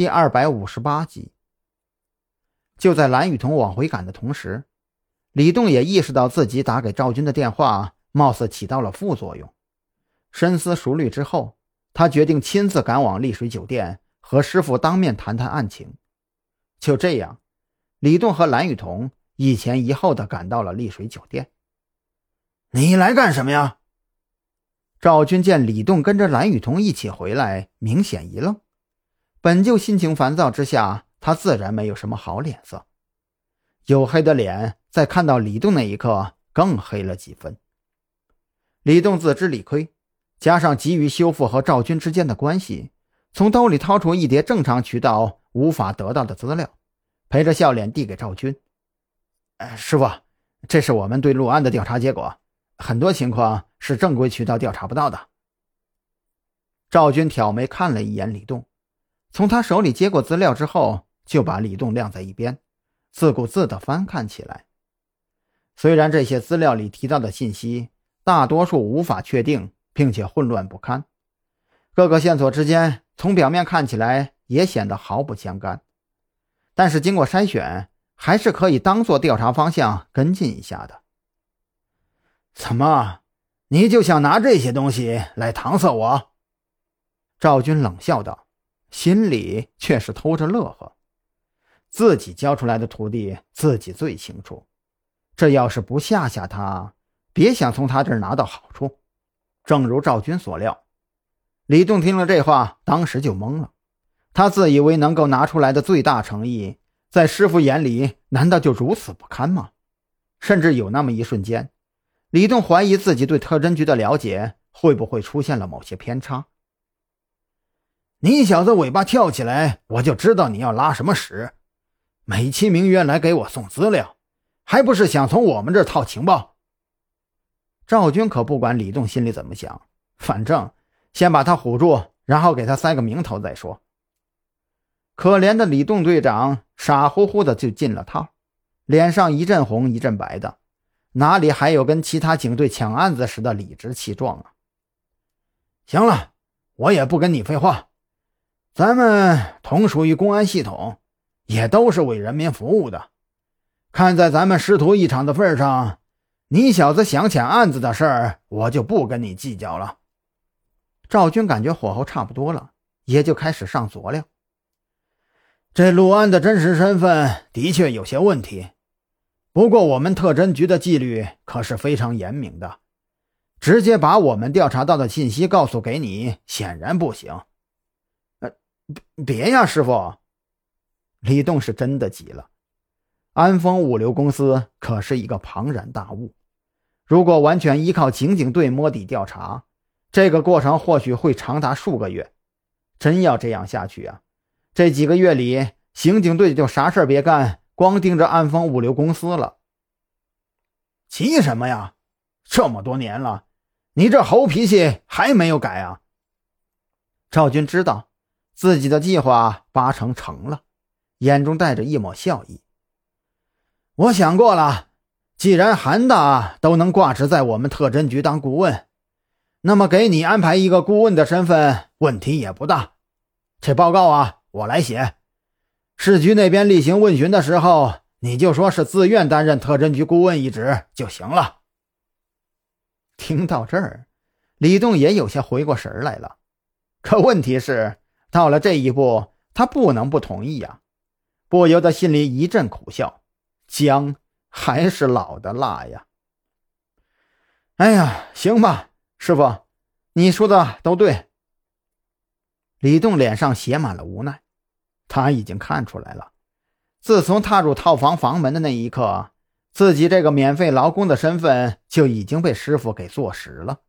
第二百五十八集。就在蓝雨桐往回赶的同时，李栋也意识到自己打给赵军的电话貌似起到了副作用。深思熟虑之后，他决定亲自赶往丽水酒店，和师傅当面谈谈案情。就这样，李栋和蓝雨桐一前一后的赶到了丽水酒店。你来干什么呀？赵军见李栋跟着蓝雨桐一起回来，明显一愣。本就心情烦躁之下，他自然没有什么好脸色。黝黑的脸在看到李栋那一刻更黑了几分。李栋自知理亏，加上急于修复和赵军之间的关系，从兜里掏出一叠正常渠道无法得到的资料，陪着笑脸递给赵军：“哎，师傅，这是我们对陆安的调查结果。”很多情况是正规渠道调查不到的。赵军挑眉看了一眼李栋，从他手里接过资料之后，就把李栋晾在一边，自顾自地翻看起来。虽然这些资料里提到的信息大多数无法确定，并且混乱不堪，各个线索之间从表面看起来也显得毫不相干，但是经过筛选，还是可以当做调查方向跟进一下的。怎么，你就想拿这些东西来搪塞我？赵军冷笑道，心里却是偷着乐呵。自己教出来的徒弟，自己最清楚。这要是不吓吓他，别想从他这儿拿到好处。正如赵军所料，李栋听了这话，当时就懵了。他自以为能够拿出来的最大诚意，在师傅眼里，难道就如此不堪吗？甚至有那么一瞬间。李栋怀疑自己对特侦局的了解会不会出现了某些偏差。你小子尾巴跳起来，我就知道你要拉什么屎，美其名曰来给我送资料，还不是想从我们这儿套情报？赵军可不管李栋心里怎么想，反正先把他唬住，然后给他塞个名头再说。可怜的李栋队长傻乎乎的就进了套，脸上一阵红一阵白的。哪里还有跟其他警队抢案子时的理直气壮啊？行了，我也不跟你废话。咱们同属于公安系统，也都是为人民服务的。看在咱们师徒一场的份上，你小子想抢案子的事儿，我就不跟你计较了。赵军感觉火候差不多了，也就开始上佐料。这陆安的真实身份的确有些问题。不过，我们特侦局的纪律可是非常严明的，直接把我们调查到的信息告诉给你，显然不行。别呀，师傅！李栋是真的急了。安丰物流公司可是一个庞然大物，如果完全依靠刑警队摸底调查，这个过程或许会长达数个月。真要这样下去啊，这几个月里，刑警队就啥事别干。光盯着安丰物流公司了，急什么呀？这么多年了，你这猴脾气还没有改啊？赵军知道自己的计划八成成了，眼中带着一抹笑意。我想过了，既然韩大都能挂职在我们特侦局当顾问，那么给你安排一个顾问的身份，问题也不大。这报告啊，我来写。市局那边例行问询的时候，你就说是自愿担任特侦局顾问一职就行了。听到这儿，李栋也有些回过神来了。可问题是，到了这一步，他不能不同意呀，不由得心里一阵苦笑。姜还是老的辣呀！哎呀，行吧，师傅，你说的都对。李栋脸上写满了无奈。他已经看出来了，自从踏入套房房门的那一刻，自己这个免费劳工的身份就已经被师傅给坐实了。